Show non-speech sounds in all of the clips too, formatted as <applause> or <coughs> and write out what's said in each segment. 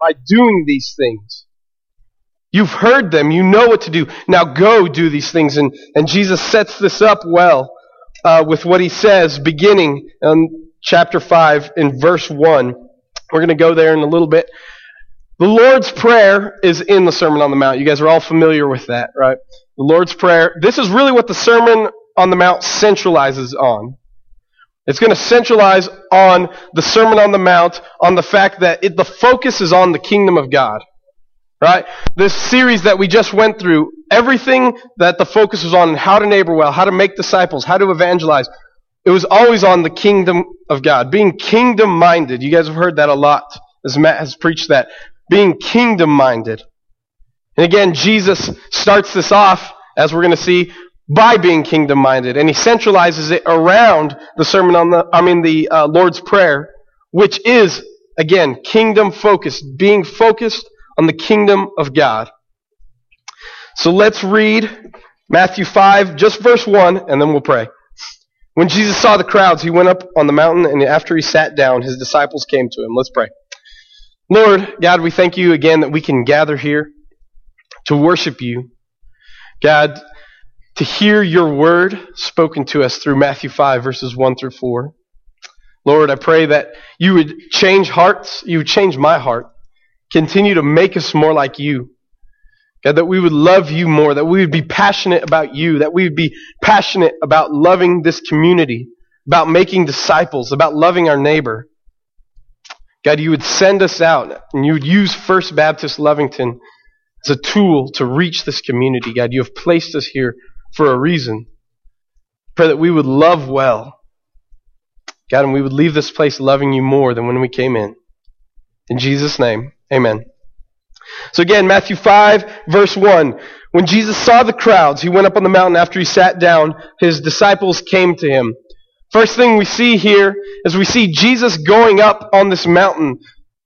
by doing these things. You've heard them. You know what to do. Now go do these things. And, and Jesus sets this up well uh, with what he says beginning in chapter 5 in verse 1. We're going to go there in a little bit. The Lord's Prayer is in the Sermon on the Mount. You guys are all familiar with that, right? The Lord's Prayer. This is really what the Sermon on the Mount centralizes on. It's going to centralize on the Sermon on the Mount, on the fact that it, the focus is on the kingdom of God. Right? This series that we just went through, everything that the focus was on how to neighbor well, how to make disciples, how to evangelize, it was always on the kingdom of God. Being kingdom minded. You guys have heard that a lot as Matt has preached that. Being kingdom minded. And again, Jesus starts this off, as we're going to see, by being kingdom minded. And he centralizes it around the sermon on the, I mean, the uh, Lord's Prayer, which is, again, kingdom focused, being focused on the kingdom of God. So let's read Matthew 5, just verse 1, and then we'll pray. When Jesus saw the crowds, he went up on the mountain, and after he sat down, his disciples came to him. Let's pray. Lord, God, we thank you again that we can gather here to worship you. God, to hear your word spoken to us through Matthew 5, verses 1 through 4. Lord, I pray that you would change hearts, you would change my heart, continue to make us more like you. God, that we would love you more, that we would be passionate about you, that we would be passionate about loving this community, about making disciples, about loving our neighbor. God, you would send us out and you would use First Baptist Lovington as a tool to reach this community. God, you have placed us here for a reason. Pray that we would love well. God, and we would leave this place loving you more than when we came in. In Jesus' name, amen. So again, Matthew 5, verse 1. When Jesus saw the crowds, he went up on the mountain after he sat down. His disciples came to him. First thing we see here is we see Jesus going up on this mountain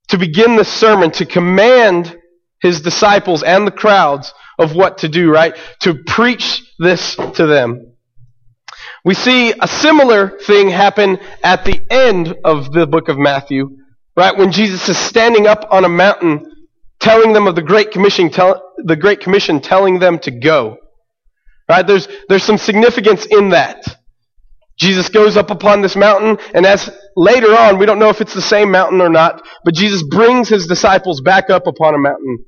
to begin the sermon, to command his disciples and the crowds of what to do, right? To preach this to them. We see a similar thing happen at the end of the book of Matthew, right? When Jesus is standing up on a mountain telling them of the Great Commission, tell, the Great Commission telling them to go. Right? There's, there's some significance in that. Jesus goes up upon this mountain, and as later on, we don't know if it's the same mountain or not, but Jesus brings his disciples back up upon a mountain.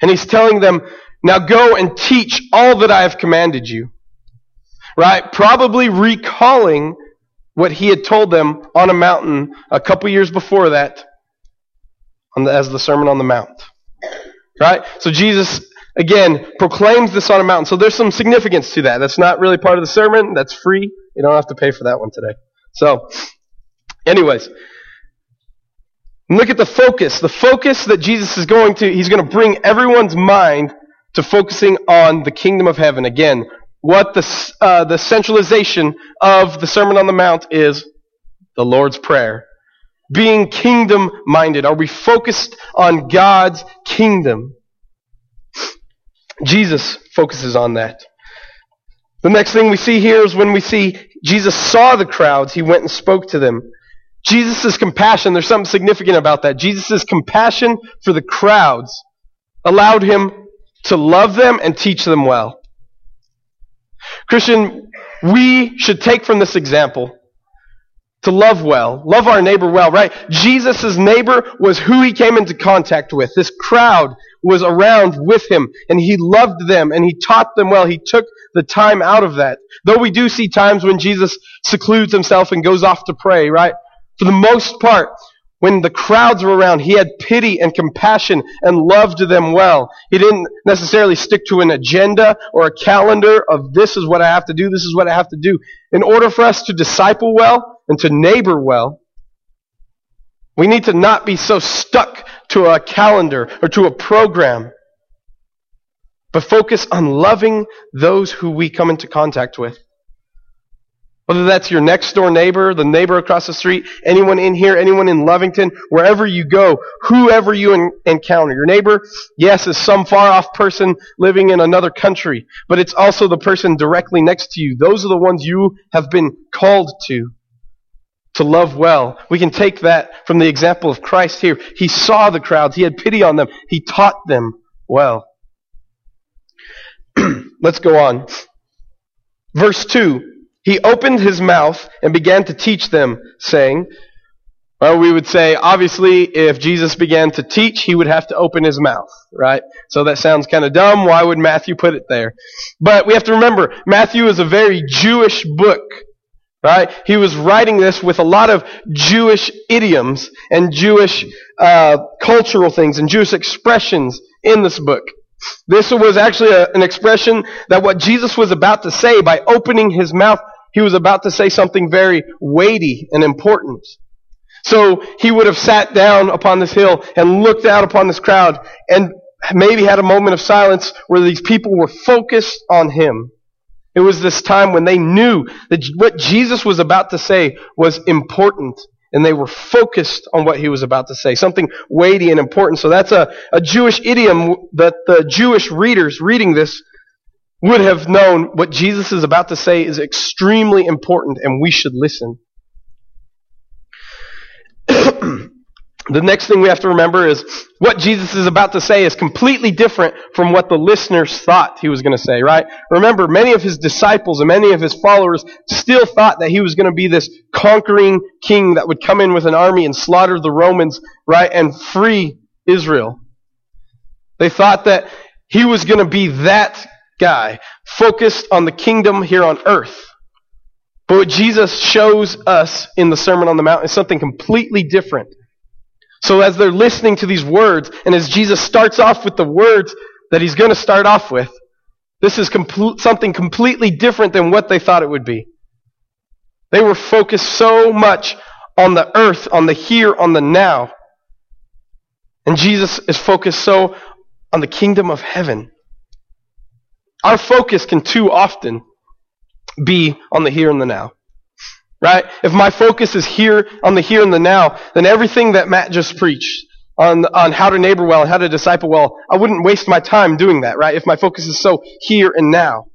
And he's telling them, now go and teach all that I have commanded you. Right? Probably recalling what he had told them on a mountain a couple years before that the, as the Sermon on the Mount. Right? So Jesus, again, proclaims this on a mountain. So there's some significance to that. That's not really part of the sermon. That's free. You don't have to pay for that one today. So, anyways, look at the focus. The focus that Jesus is going to, he's going to bring everyone's mind to focusing on the kingdom of heaven. Again, what the, uh, the centralization of the Sermon on the Mount is the Lord's Prayer. Being kingdom minded. Are we focused on God's kingdom? Jesus focuses on that. The next thing we see here is when we see Jesus saw the crowds, he went and spoke to them. Jesus' compassion, there's something significant about that. Jesus' compassion for the crowds allowed him to love them and teach them well. Christian, we should take from this example to love well, love our neighbor well, right? Jesus' neighbor was who he came into contact with. This crowd was around with him, and he loved them, and he taught them well. He took the time out of that. Though we do see times when Jesus secludes himself and goes off to pray, right? For the most part, when the crowds were around, he had pity and compassion and loved them well. He didn't necessarily stick to an agenda or a calendar of this is what I have to do, this is what I have to do. In order for us to disciple well and to neighbor well, we need to not be so stuck to a calendar or to a program, but focus on loving those who we come into contact with. Whether that's your next door neighbor, the neighbor across the street, anyone in here, anyone in Lovington, wherever you go, whoever you encounter. Your neighbor, yes, is some far off person living in another country, but it's also the person directly next to you. Those are the ones you have been called to. to love well. We can take that from the example of Christ here. He saw the crowds, he had pity on them, he taught them well. <clears throat> Let's go on. Verse 2 He opened his mouth and began to teach them, saying, well, we would say, obviously, if Jesus began to teach, he would have to open his mouth, right? So that sounds kind of dumb. Why would Matthew put it there? But we have to remember, Matthew is a very Jewish book, right? He was writing this with a lot of Jewish idioms and Jewish uh, cultural things and Jewish expressions in this book. This was actually a, an expression that what Jesus was about to say by opening his mouth, he was about to say something very weighty and important. So he would have sat down upon this hill and looked out upon this crowd and maybe had a moment of silence where these people were focused on him. It was this time when they knew that what Jesus was about to say was important and they were focused on what he was about to say, something weighty and important. So that's a, a Jewish idiom that the Jewish readers reading this would have known what Jesus is about to say is extremely important and we should listen. <clears throat> the next thing we have to remember is what Jesus is about to say is completely different from what the listeners thought he was going to say, right? Remember, many of his disciples and many of his followers still thought that he was going to be this conquering king that would come in with an army and slaughter the Romans, right, and free Israel. They thought that he was going to be that guy, focused on the kingdom here on earth. But what Jesus shows us in the Sermon on the Mount is something completely different. So as they're listening to these words, and as Jesus starts off with the words that he's going to start off with, this is something completely different than what they thought it would be. They were focused so much on the earth, on the here, on the now. And Jesus is focused so on the kingdom of heaven. Our focus can too often be on the here and the now. Right? If my focus is here on the here and the now, then everything that Matt just preached on, on how to neighbor well and how to disciple well, I wouldn't waste my time doing that, right? If my focus is so here and now.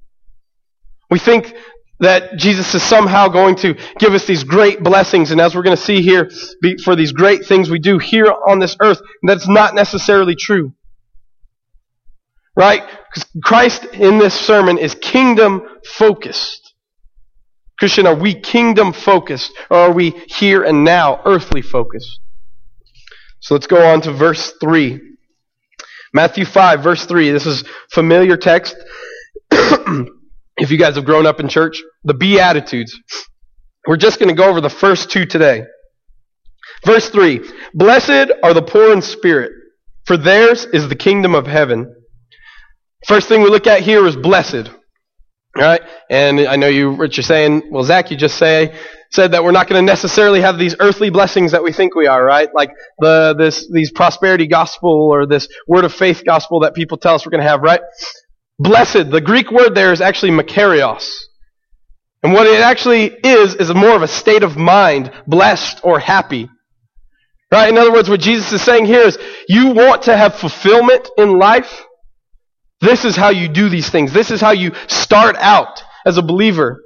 We think that Jesus is somehow going to give us these great blessings, and as we're going to see here, for these great things we do here on this earth, that's not necessarily true. Right? Because Christ in this sermon is kingdom focused. Christian, are we kingdom focused or are we here and now earthly focused? So let's go on to verse 3. Matthew 5, verse 3. This is familiar text. <clears throat> if you guys have grown up in church, the Beatitudes. We're just going to go over the first two today. Verse 3 Blessed are the poor in spirit, for theirs is the kingdom of heaven. First thing we look at here is blessed. All right? And I know you, Rich, you're saying, well, Zach, you just say, said that we're not going to necessarily have these earthly blessings that we think we are, right? Like the, this, these prosperity gospel or this word of faith gospel that people tell us we're going to have, right? Blessed, the Greek word there is actually makarios. And what it actually is, is more of a state of mind, blessed or happy. Right? In other words, what Jesus is saying here is, you want to have fulfillment in life? This is how you do these things. This is how you start out as a believer.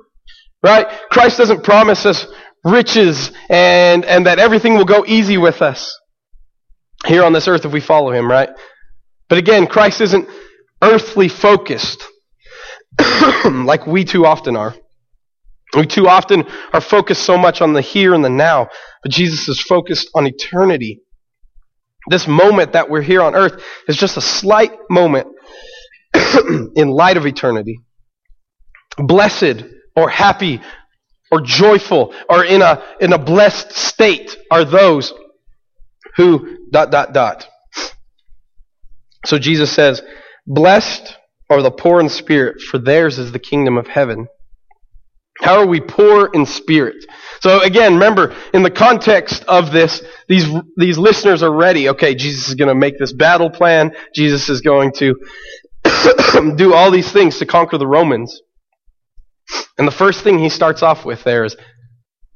Right? Christ doesn't promise us riches and, and that everything will go easy with us here on this earth if we follow him, right? But again, Christ isn't earthly focused <clears throat> like we too often are. We too often are focused so much on the here and the now, but Jesus is focused on eternity. This moment that we're here on earth is just a slight moment <coughs> in light of eternity. Blessed or happy or joyful or in a, in a blessed state are those who dot dot dot. So Jesus says, Blessed are the poor in spirit, for theirs is the kingdom of heaven. How are we poor in spirit? So again, remember, in the context of this, these, these listeners are ready. Okay, Jesus is going to make this battle plan. Jesus is going to <coughs> do all these things to conquer the Romans. And the first thing he starts off with there is,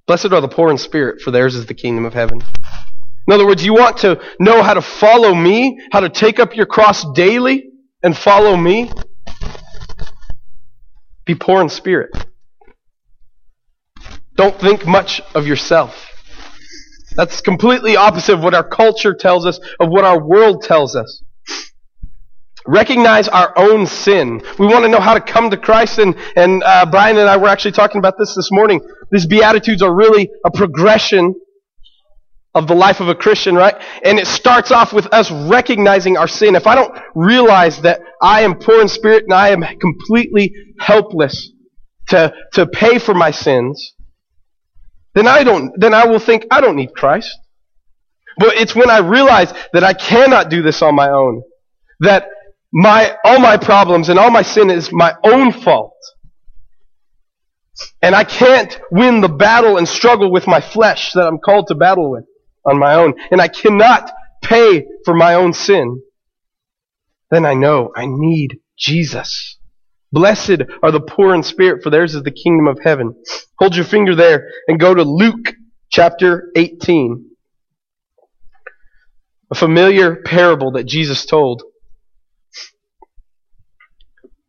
Blessed are the poor in spirit, for theirs is the kingdom of heaven. In other words, you want to know how to follow me, how to take up your cross daily and follow me? Be poor in spirit. Don't think much of yourself. That's completely opposite of what our culture tells us, of what our world tells us. Recognize our own sin. We want to know how to come to Christ, and, and uh, Brian and I were actually talking about this this morning. These Beatitudes are really a progression of the life of a Christian, right? And it starts off with us recognizing our sin. If I don't realize that I am poor in spirit and I am completely helpless to, to pay for my sins, then I don't, then I will think I don't need Christ. But it's when I realize that I cannot do this on my own, that my, all my problems and all my sin is my own fault. And I can't win the battle and struggle with my flesh that I'm called to battle with on my own, and I cannot pay for my own sin, then I know I need Jesus. Blessed are the poor in spirit, for theirs is the kingdom of heaven. Hold your finger there and go to Luke chapter 18. A familiar parable that Jesus told.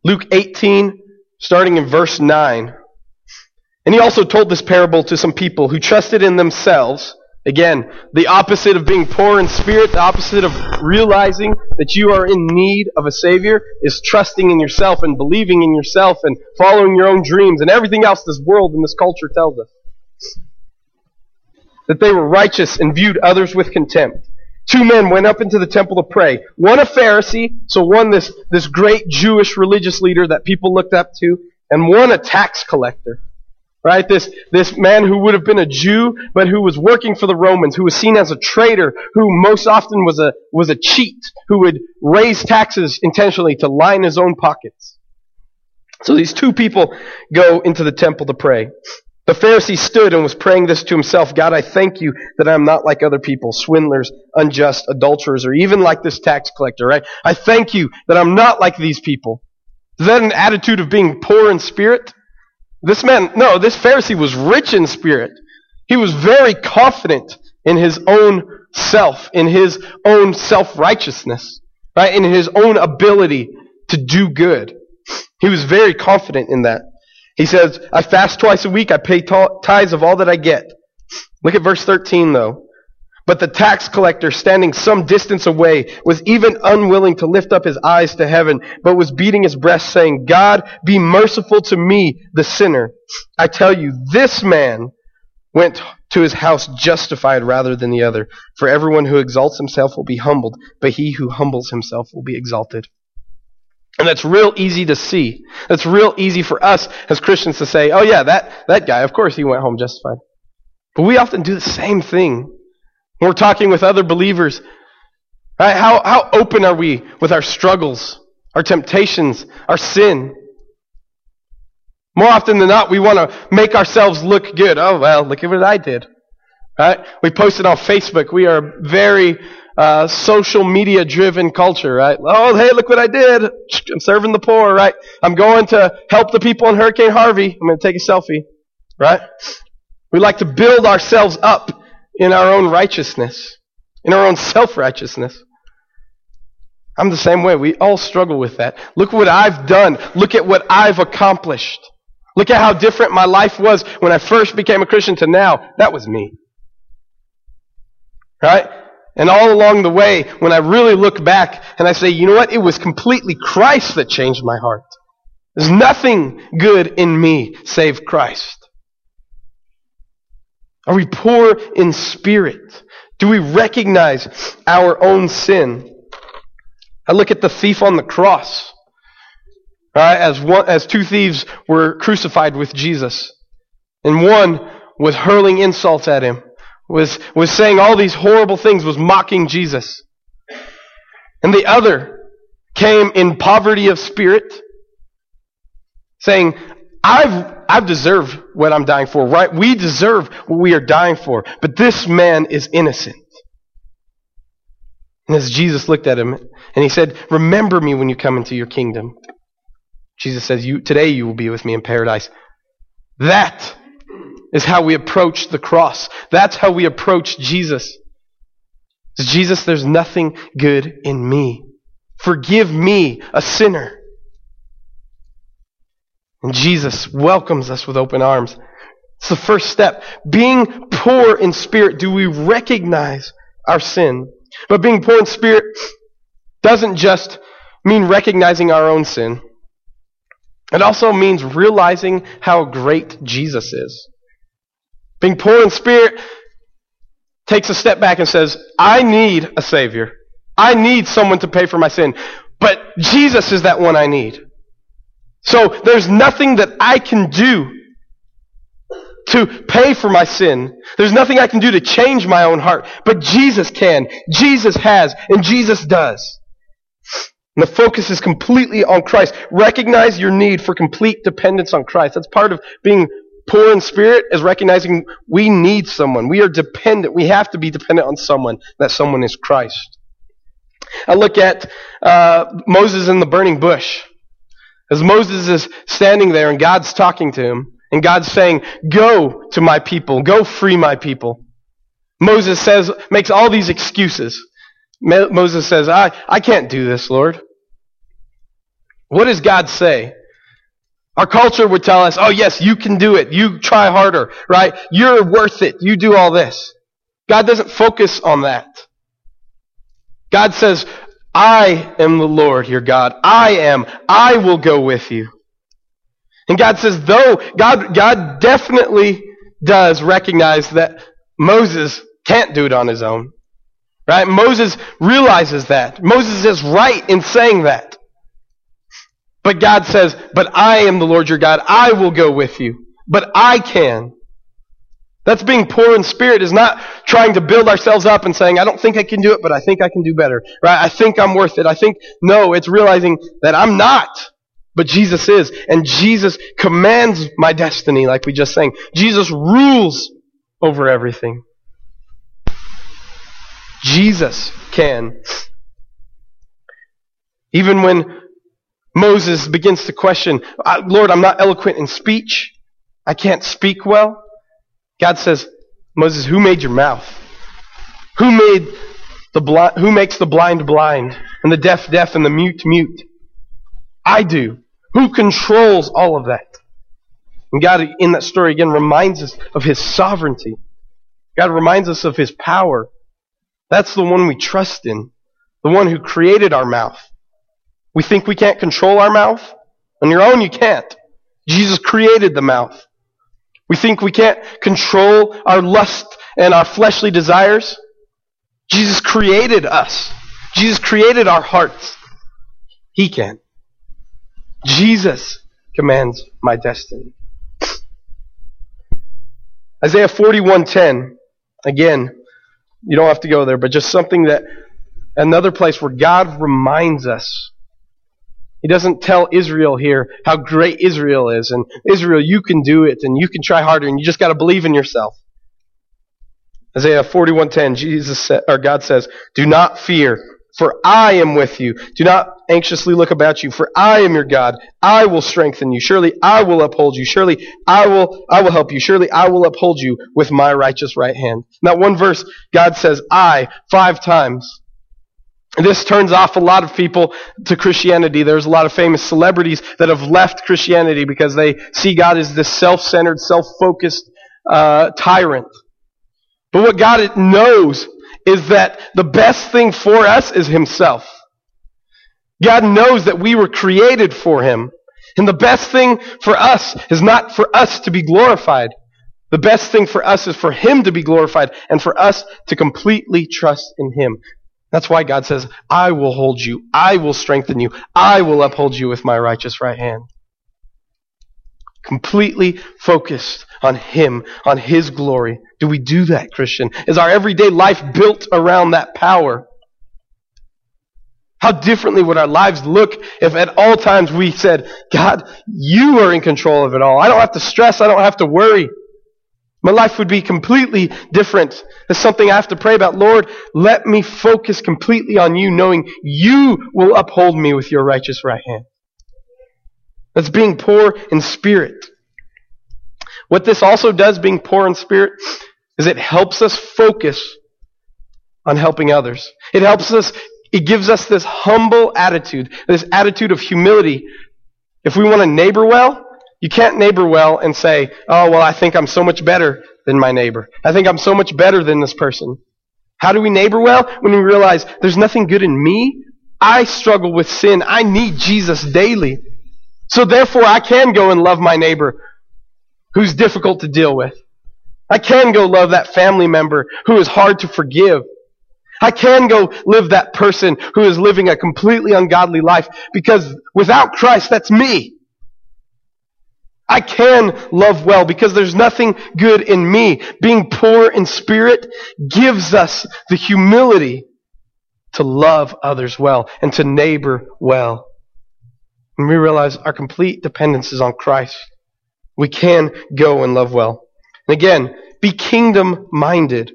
Luke 18, starting in verse 9. And he also told this parable to some people who trusted in themselves Again, the opposite of being poor in spirit, the opposite of realizing that you are in need of a Savior is trusting in yourself and believing in yourself and following your own dreams and everything else this world and this culture tells us. That they were righteous and viewed others with contempt. Two men went up into the temple to pray. One a Pharisee, so one this, this great Jewish religious leader that people looked up to, and one a tax collector. Right? This, this man who would have been a Jew, but who was working for the Romans, who was seen as a traitor, who most often was a, was a cheat, who would raise taxes intentionally to line his own pockets. So these two people go into the temple to pray. The Pharisee stood and was praying this to himself God, I thank you that I'm not like other people, swindlers, unjust, adulterers, or even like this tax collector, right? I thank you that I'm not like these people. Is that an attitude of being poor in spirit? This man, no, this Pharisee was rich in spirit. He was very confident in his own self, in his own self-righteousness, right? In his own ability to do good. He was very confident in that. He says, I fast twice a week. I pay tithes of all that I get. Look at verse 13 though. But the tax collector, standing some distance away, was even unwilling to lift up his eyes to heaven, but was beating his breast, saying, God, be merciful to me, the sinner. I tell you, this man went to his house justified rather than the other. For everyone who exalts himself will be humbled, but he who humbles himself will be exalted. And that's real easy to see. That's real easy for us as Christians to say, oh yeah, that, that guy, of course he went home justified. But we often do the same thing when we're talking with other believers, right? How, how open are we with our struggles, our temptations, our sin? More often than not, we want to make ourselves look good. Oh, well, look at what I did. Right? We posted on Facebook. We are very uh, social media driven culture, right? Oh, hey, look what I did. <tsk> I'm serving the poor, right? I'm going to help the people in Hurricane Harvey. I'm going to take a selfie, right? We like to build ourselves up in our own righteousness, in our own self righteousness. I'm the same way. We all struggle with that. Look what I've done. Look at what I've accomplished. Look at how different my life was when I first became a Christian to now. That was me. Right? And all along the way, when I really look back and I say, you know what? It was completely Christ that changed my heart. There's nothing good in me save Christ. Are we poor in spirit? Do we recognize our own sin? I look at the thief on the cross. Right, as, one, as two thieves were crucified with Jesus. And one was hurling insults at him, was, was saying all these horrible things, was mocking Jesus. And the other came in poverty of spirit, saying, I've, I've deserved what I'm dying for, right? We deserve what we are dying for. But this man is innocent. And as Jesus looked at him and he said, Remember me when you come into your kingdom. Jesus says, you, Today you will be with me in paradise. That is how we approach the cross. That's how we approach Jesus. Jesus, there's nothing good in me. Forgive me, a sinner. And Jesus welcomes us with open arms. It's the first step. Being poor in spirit, do we recognize our sin? But being poor in spirit doesn't just mean recognizing our own sin. It also means realizing how great Jesus is. Being poor in spirit takes a step back and says, I need a Savior. I need someone to pay for my sin. But Jesus is that one I need. So there's nothing that I can do to pay for my sin. There's nothing I can do to change my own heart. But Jesus can. Jesus has. And Jesus does. And the focus is completely on Christ. Recognize your need for complete dependence on Christ. That's part of being poor in spirit is recognizing we need someone. We are dependent. We have to be dependent on someone. That someone is Christ. I look at uh, Moses in the burning bush. As Moses is standing there and God's talking to him, and God's saying, Go to my people, go free my people. Moses says, makes all these excuses. Moses says, I, I can't do this, Lord. What does God say? Our culture would tell us, oh yes, you can do it. You try harder, right? You're worth it. You do all this. God doesn't focus on that. God says, I am the Lord your God. I am. I will go with you. And God says, though, God, God definitely does recognize that Moses can't do it on his own. Right? Moses realizes that. Moses is right in saying that. But God says, But I am the Lord your God. I will go with you. But I can. That's being poor in spirit, is not trying to build ourselves up and saying, I don't think I can do it, but I think I can do better. Right? I think I'm worth it. I think, no, it's realizing that I'm not. But Jesus is. And Jesus commands my destiny, like we just sang. Jesus rules over everything. Jesus can. Even when Moses begins to question, Lord, I'm not eloquent in speech. I can't speak well. God says, Moses, who made your mouth? Who made the blind, who makes the blind blind and the deaf deaf and the mute mute? I do. Who controls all of that? And God, in that story again, reminds us of His sovereignty. God reminds us of His power. That's the one we trust in. The one who created our mouth. We think we can't control our mouth. On your own, you can't. Jesus created the mouth. We think we can't control our lust and our fleshly desires. Jesus created us. Jesus created our hearts. He can. Jesus commands my destiny. Isaiah 41:10 again you don't have to go there but just something that another place where God reminds us he doesn't tell Israel here how great Israel is and Israel you can do it and you can try harder and you just got to believe in yourself. Isaiah 41:10 Jesus or God says, "Do not fear, for I am with you. Do not anxiously look about you, for I am your God. I will strengthen you. Surely I will uphold you. Surely I will I will help you. Surely I will uphold you with my righteous right hand." Now one verse God says "I" 5 times. This turns off a lot of people to Christianity. There's a lot of famous celebrities that have left Christianity because they see God as this self-centered, self-focused uh, tyrant. But what God knows is that the best thing for us is Himself. God knows that we were created for Him. And the best thing for us is not for us to be glorified. The best thing for us is for Him to be glorified and for us to completely trust in Him. That's why God says, I will hold you. I will strengthen you. I will uphold you with my righteous right hand. Completely focused on Him, on His glory. Do we do that, Christian? Is our everyday life built around that power? How differently would our lives look if at all times we said, God, you are in control of it all. I don't have to stress. I don't have to worry. My life would be completely different. It's something I have to pray about. Lord, let me focus completely on you, knowing you will uphold me with your righteous right hand. That's being poor in spirit. What this also does, being poor in spirit, is it helps us focus on helping others. It helps us, it gives us this humble attitude, this attitude of humility. If we want to neighbor well, You can't neighbor well and say, oh, well, I think I'm so much better than my neighbor. I think I'm so much better than this person. How do we neighbor well? When we realize there's nothing good in me. I struggle with sin. I need Jesus daily. So therefore, I can go and love my neighbor who's difficult to deal with. I can go love that family member who is hard to forgive. I can go live that person who is living a completely ungodly life because without Christ, that's me. I can love well because there's nothing good in me. Being poor in spirit gives us the humility to love others well and to neighbor well. And we realize our complete dependence is on Christ. We can go and love well. And again, be kingdom minded.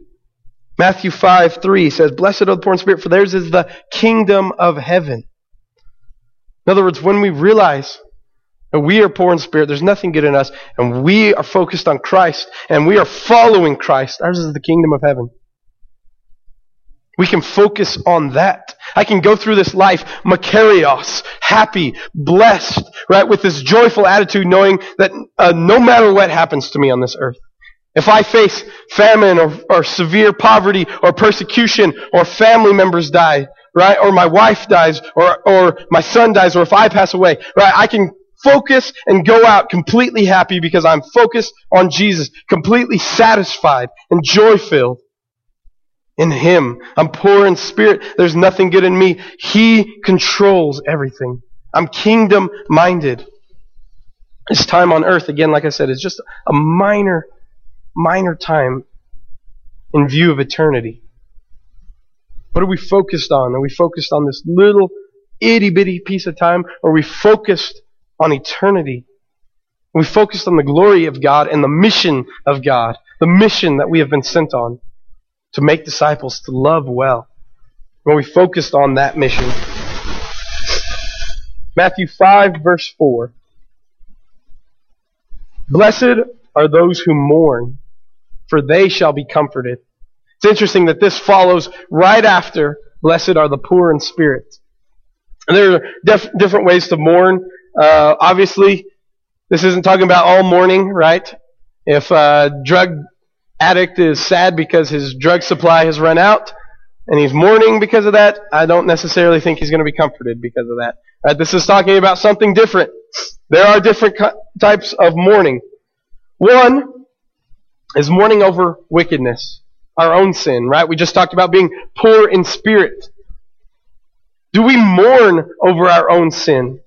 Matthew 5 3 says, Blessed are the poor in spirit, for theirs is the kingdom of heaven. In other words, when we realize we are poor in spirit. There's nothing good in us. And we are focused on Christ. And we are following Christ. Ours is the kingdom of heaven. We can focus on that. I can go through this life makarios, happy, blessed, right, with this joyful attitude, knowing that uh, no matter what happens to me on this earth, if I face famine or, or severe poverty or persecution or family members die, right, or my wife dies or, or my son dies or if I pass away, right, I can focus and go out completely happy because I'm focused on Jesus, completely satisfied and joy filled in Him. I'm poor in spirit. There's nothing good in me. He controls everything. I'm kingdom minded. This time on earth, again, like I said, is just a minor, minor time in view of eternity. What are we focused on? Are we focused on this little itty bitty piece of time? Or are we focused on eternity. We focused on the glory of God and the mission of God, the mission that we have been sent on to make disciples, to love well. When we focused on that mission. Matthew 5, verse 4. Blessed are those who mourn, for they shall be comforted. It's interesting that this follows right after, Blessed are the poor in spirit. And there are def- different ways to mourn. Uh, obviously, this isn't talking about all mourning, right? If a drug addict is sad because his drug supply has run out and he's mourning because of that, I don't necessarily think he's going to be comforted because of that. Right? This is talking about something different. There are different types of mourning. One is mourning over wickedness, our own sin, right? We just talked about being poor in spirit. Do we mourn over our own sin?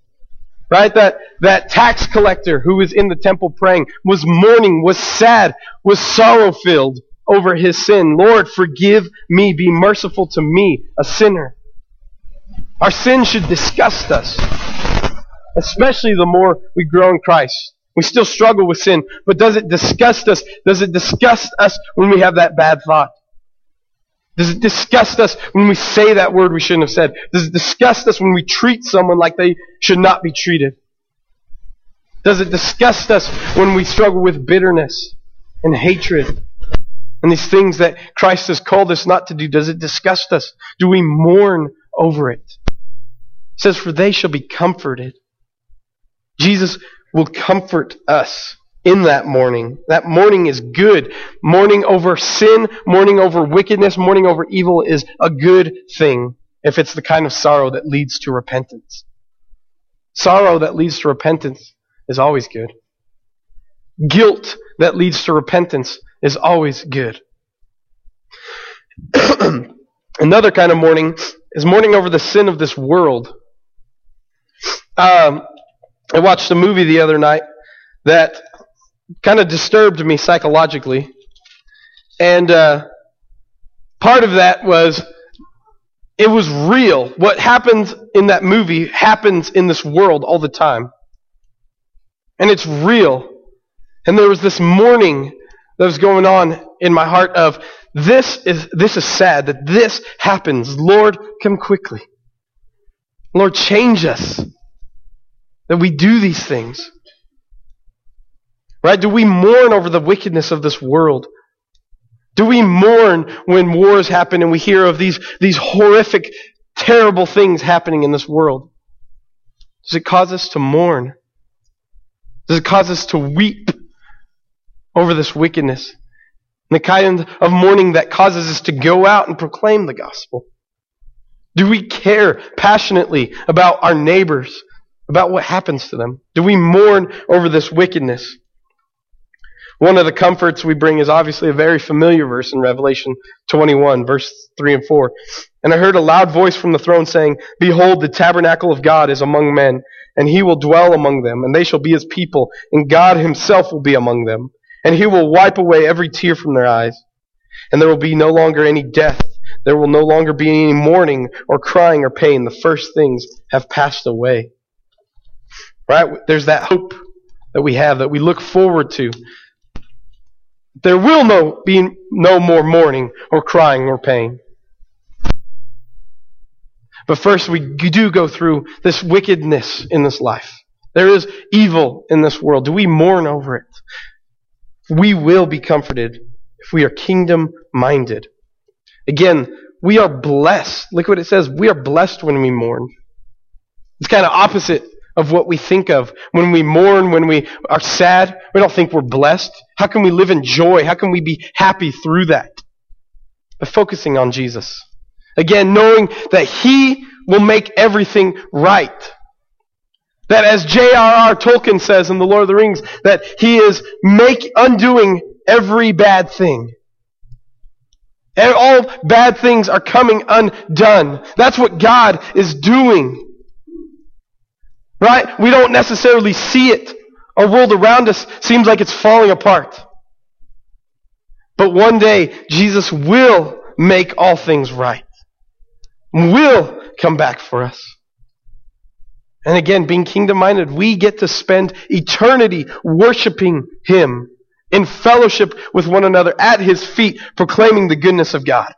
Right? That, that tax collector who was in the temple praying was mourning, was sad, was sorrow filled over his sin. Lord, forgive me, be merciful to me, a sinner. Our sin should disgust us, especially the more we grow in Christ. We still struggle with sin, but does it disgust us? Does it disgust us when we have that bad thought? Does it disgust us when we say that word we shouldn't have said? Does it disgust us when we treat someone like they should not be treated? Does it disgust us when we struggle with bitterness and hatred and these things that Christ has called us not to do? Does it disgust us? Do we mourn over it? It says, For they shall be comforted. Jesus will comfort us in that mourning. That mourning is good. Mourning over sin, mourning over wickedness, mourning over evil is a good thing if it's the kind of sorrow that leads to repentance. Sorrow that leads to repentance is always good. Guilt that leads to repentance is always good. <clears throat> Another kind of mourning is mourning over the sin of this world. Um, I watched a movie the other night that kind of disturbed me psychologically. And uh, part of that was it was real. What happens in that movie happens in this world all the time. And it's real. And there was this mourning that was going on in my heart of this is this is sad that this happens. Lord, come quickly. Lord, change us. That we do these things. Right? Do we mourn over the wickedness of this world? Do we mourn when wars happen and we hear of these, these horrific, terrible things happening in this world? Does it cause us to mourn? Does it cause us to weep over this wickedness? And the kind of mourning that causes us to go out and proclaim the gospel? Do we care passionately about our neighbors, about what happens to them? Do we mourn over this wickedness? One of the comforts we bring is obviously a very familiar verse in Revelation 21, verse 3 and 4. And I heard a loud voice from the throne saying, Behold, the tabernacle of God is among men, and he will dwell among them, and they shall be his people, and God himself will be among them. And he will wipe away every tear from their eyes. And there will be no longer any death. There will no longer be any mourning or crying or pain. The first things have passed away. Right? There's that hope that we have, that we look forward to. There will no, be no more mourning or crying or pain. But first, we do go through this wickedness in this life. There is evil in this world. Do we mourn over it? We will be comforted if we are kingdom minded. Again, we are blessed. Look what it says. We are blessed when we mourn. It's kind of opposite of what we think of. When we mourn, when we are sad, we don't think we're blessed. How can we live in joy? How can we be happy through that? By focusing on Jesus. Again, knowing that He will make everything right. That as J.R.R. Tolkien says in The Lord of the Rings, that He is make, undoing every bad thing. And all bad things are coming undone. That's what God is doing. Right? We don't necessarily see it. Our world around us seems like it's falling apart. But one day, Jesus will make all things right. Will come back for us. And again, being kingdom minded, we get to spend eternity worshiping Him in fellowship with one another at His feet, proclaiming the goodness of God.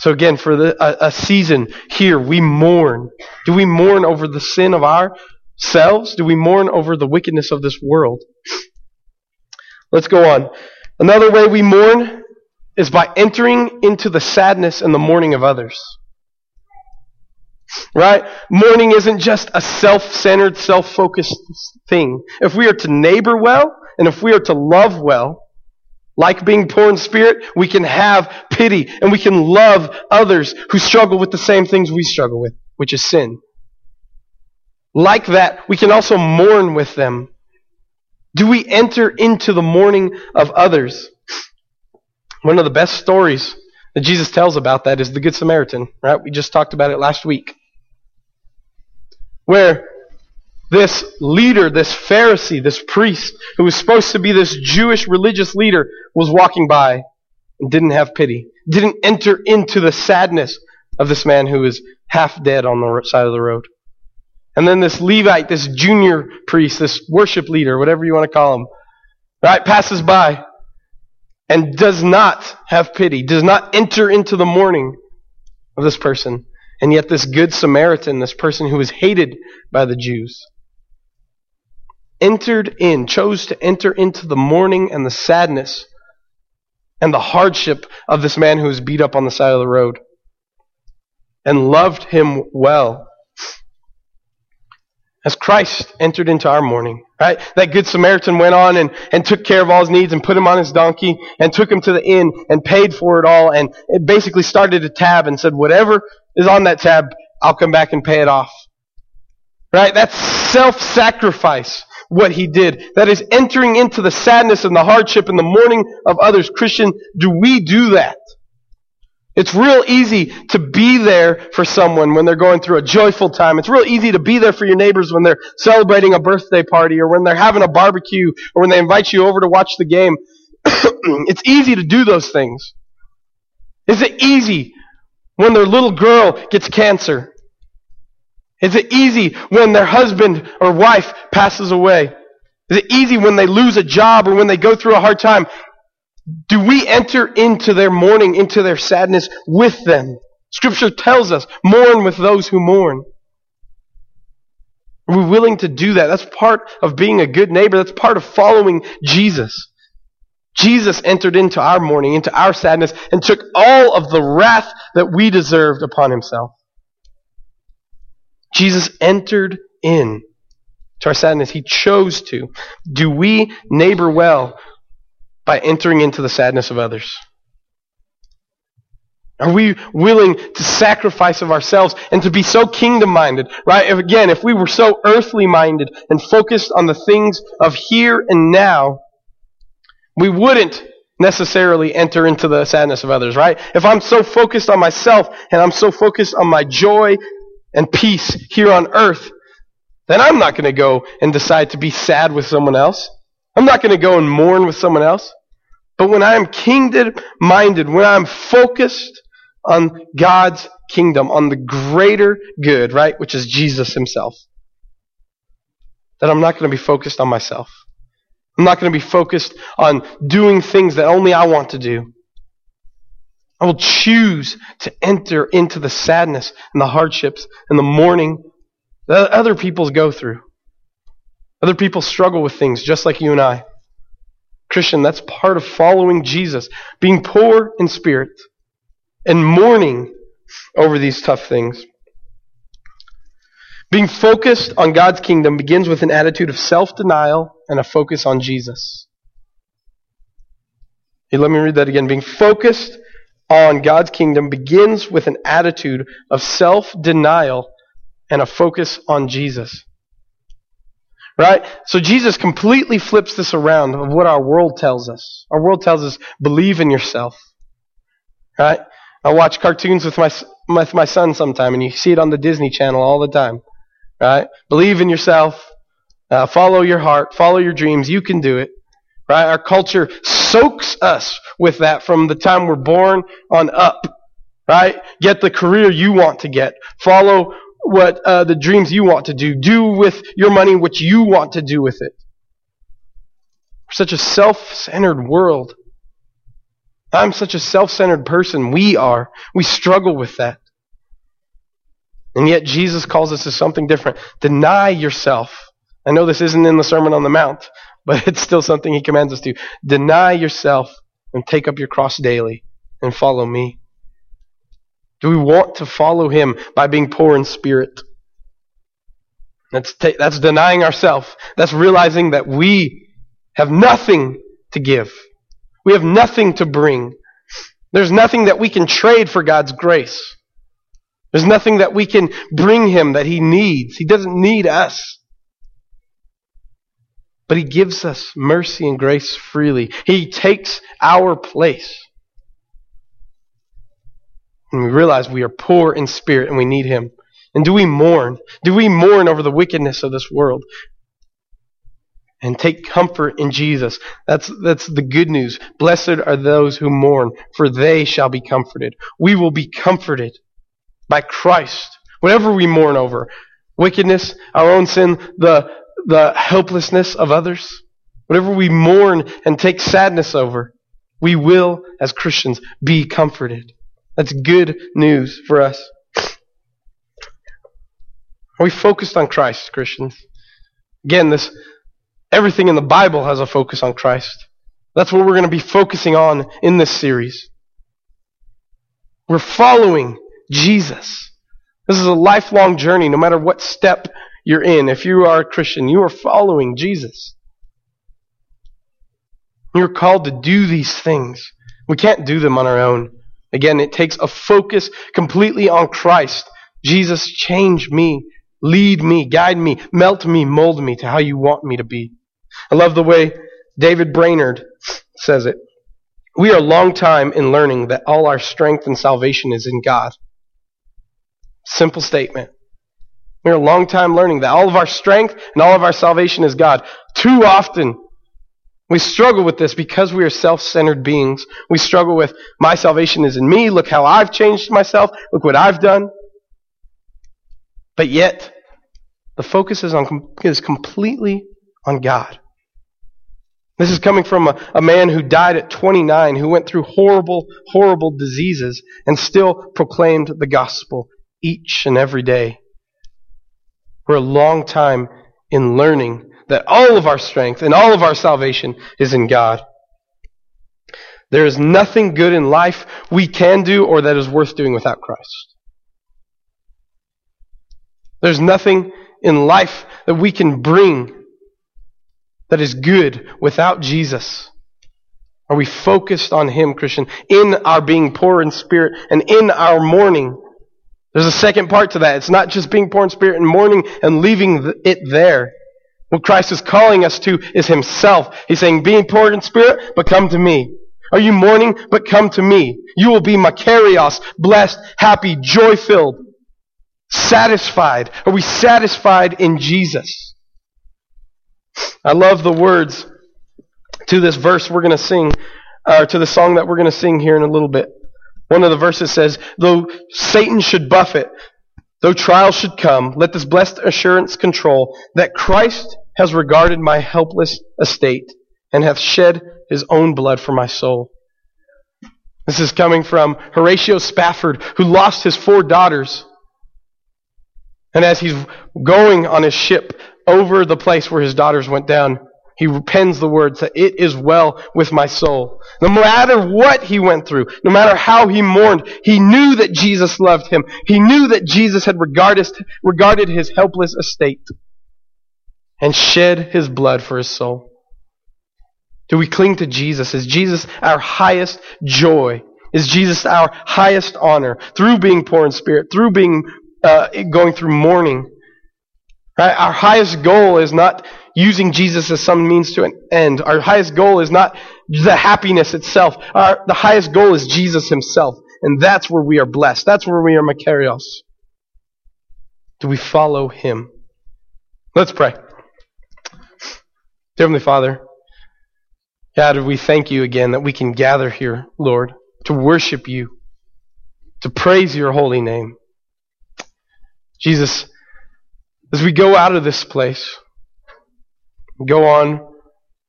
So again, for the, a, a, season here, we mourn. Do we mourn over the sin of ourselves? Do we mourn over the wickedness of this world? Let's go on. Another way we mourn is by entering into the sadness and the mourning of others. Right? Mourning isn't just a self-centered, self-focused thing. If we are to neighbor well, and if we are to love well, like being poor in spirit, we can have pity and we can love others who struggle with the same things we struggle with, which is sin. Like that, we can also mourn with them. Do we enter into the mourning of others? One of the best stories that Jesus tells about that is the Good Samaritan, right? We just talked about it last week. Where this leader, this Pharisee, this priest, who was supposed to be this Jewish religious leader, was walking by and didn't have pity, didn't enter into the sadness of this man who was half dead on the side of the road. And then this Levite, this junior priest, this worship leader, whatever you want to call him, right, passes by and does not have pity, does not enter into the mourning of this person. And yet, this good Samaritan, this person who was hated by the Jews, entered in, chose to enter into the mourning and the sadness and the hardship of this man who was beat up on the side of the road and loved him well. As Christ entered into our mourning, right? That good Samaritan went on and, and took care of all his needs and put him on his donkey and took him to the inn and paid for it all and it basically started a tab and said, whatever is on that tab, I'll come back and pay it off. Right? That's self-sacrifice what he did. That is entering into the sadness and the hardship and the mourning of others. Christian, do we do that? It's real easy to be there for someone when they're going through a joyful time. It's real easy to be there for your neighbors when they're celebrating a birthday party or when they're having a barbecue or when they invite you over to watch the game. <clears throat> it's easy to do those things. Is it easy when their little girl gets cancer? Is it easy when their husband or wife passes away? Is it easy when they lose a job or when they go through a hard time? Do we enter into their mourning, into their sadness with them? Scripture tells us, mourn with those who mourn. Are we willing to do that? That's part of being a good neighbor. That's part of following Jesus. Jesus entered into our mourning, into our sadness, and took all of the wrath that we deserved upon himself. Jesus entered in. to our sadness. He chose to. Do we neighbor well by entering into the sadness of others? Are we willing to sacrifice of ourselves and to be so kingdom minded? Right? If, again, if we were so earthly minded and focused on the things of here and now, we wouldn't necessarily enter into the sadness of others, right? If I'm so focused on myself and I'm so focused on my joy and peace here on earth, then I'm not going to go and decide to be sad with someone else. I'm not going to go and mourn with someone else. But when I'm kingdom minded, when I'm focused on God's kingdom, on the greater good, right, which is Jesus himself, then I'm not going to be focused on myself. I'm not going to be focused on doing things that only I want to do. I will choose to enter into the sadness and the hardships and the mourning that other people go through. Other people struggle with things just like you and I. Christian, that's part of following Jesus. Being poor in spirit and mourning over these tough things. Being focused on God's kingdom begins with an attitude of self denial and a focus on Jesus. Hey, let me read that again. Being focused on God's kingdom begins with an attitude of self denial and a focus on Jesus. Right? So Jesus completely flips this around of what our world tells us. Our world tells us, believe in yourself. Right? I watch cartoons with my, with my son sometime, and you see it on the Disney Channel all the time. Right? Believe in yourself. Uh, follow your heart. Follow your dreams. You can do it. Right? Our culture soaks us with that from the time we're born on up. Right? Get the career you want to get. Follow what uh, the dreams you want to do. Do with your money what you want to do with it. We're such a self-centered world. I'm such a self-centered person. We are. We struggle with that. And yet Jesus calls us to something different. Deny yourself. I know this isn't in the Sermon on the Mount, <laughs> but it's still something he commands us to. Deny yourself and take up your cross daily and follow me. Do we want to follow him by being poor in spirit? That's, ta- that's denying ourselves. That's realizing that we have nothing to give. We have nothing to bring. There's nothing that we can trade for God's grace. There's nothing that we can bring him that he needs. He doesn't need us. But he gives us mercy and grace freely. He takes our place. And we realize we are poor in spirit and we need him. And do we mourn? Do we mourn over the wickedness of this world? And take comfort in Jesus. That's, that's the good news. Blessed are those who mourn, for they shall be comforted. We will be comforted by Christ. Whatever we mourn over, wickedness, our own sin, the, the helplessness of others, whatever we mourn and take sadness over, we will, as Christians, be comforted. That's good news for us. Are we focused on Christ, Christians? Again, this everything in the Bible has a focus on Christ. That's what we're going to be focusing on in this series. We're following Jesus. This is a lifelong journey, no matter what step you're in. If you are a Christian, you are following Jesus. You're called to do these things. We can't do them on our own. Again, it takes a focus completely on Christ. Jesus, change me, lead me, guide me, melt me, mold me to how you want me to be. I love the way David Brainerd says it. We are a long time in learning that all our strength and salvation is in God. Simple statement. We're a long time learning that all of our strength and all of our salvation is God. Too often, we struggle with this because we are self centered beings. We struggle with, my salvation is in me. Look how I've changed myself. Look what I've done. But yet, the focus is, on, is completely on God. This is coming from a, a man who died at 29, who went through horrible, horrible diseases, and still proclaimed the gospel each and every day. We're a long time in learning that all of our strength and all of our salvation is in God. There is nothing good in life we can do or that is worth doing without Christ. There's nothing in life that we can bring that is good without Jesus? Are we focused on Him, Christian, in our being poor in spirit and in our mourning? There's a second part to that. It's not just being poor in spirit and mourning and leaving it there. What Christ is calling us to is Himself. He's saying, being poor in spirit, but come to me. Are you mourning? But come to me. You will be makarios, blessed, happy, joy-filled, satisfied. Are we satisfied in Jesus? I love the words to this verse we're going to sing, or to the song that we're going to sing here in a little bit. One of the verses says, Though Satan should buffet, though trials should come, let this blessed assurance control that Christ has regarded my helpless estate and hath shed his own blood for my soul. This is coming from Horatio Spafford, who lost his four daughters. And as he's going on his ship over the place where his daughters went down, he pens the words that it is well with my soul. No matter what he went through, no matter how he mourned, he knew that Jesus loved him. He knew that Jesus had regarded, regarded his helpless estate and shed his blood for his soul. Do we cling to Jesus? Is Jesus our highest joy? Is Jesus our highest honor through being poor in spirit, through being uh, going through mourning? Right? Our highest goal is not using Jesus as some means to an end. Our highest goal is not the happiness itself. Our, the highest goal is Jesus himself. And that's where we are blessed. That's where we are makarios. Do we follow him? Let's pray. Dear Heavenly Father, God, we thank you again that we can gather here, Lord, to worship you, to praise your holy name. Jesus, as we go out of this place, go on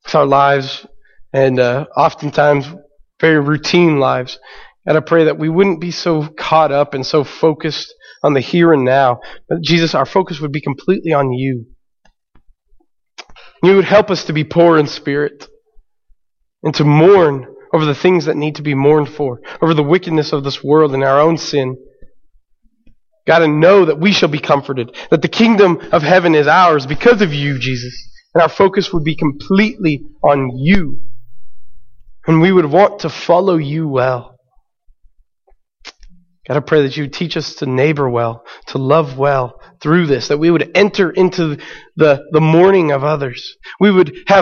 with our lives, and uh, oftentimes very routine lives. And I pray that we wouldn't be so caught up and so focused on the here and now, but Jesus, our focus would be completely on you. You would help us to be poor in spirit and to mourn over the things that need to be mourned for, over the wickedness of this world and our own sin. God, and know that we shall be comforted, that the kingdom of heaven is ours because of you, Jesus. And our focus would be completely on you. And we would want to follow you well. I pray that you would teach us to neighbor well, to love well through this, that we would enter into the, the mourning of others. We would have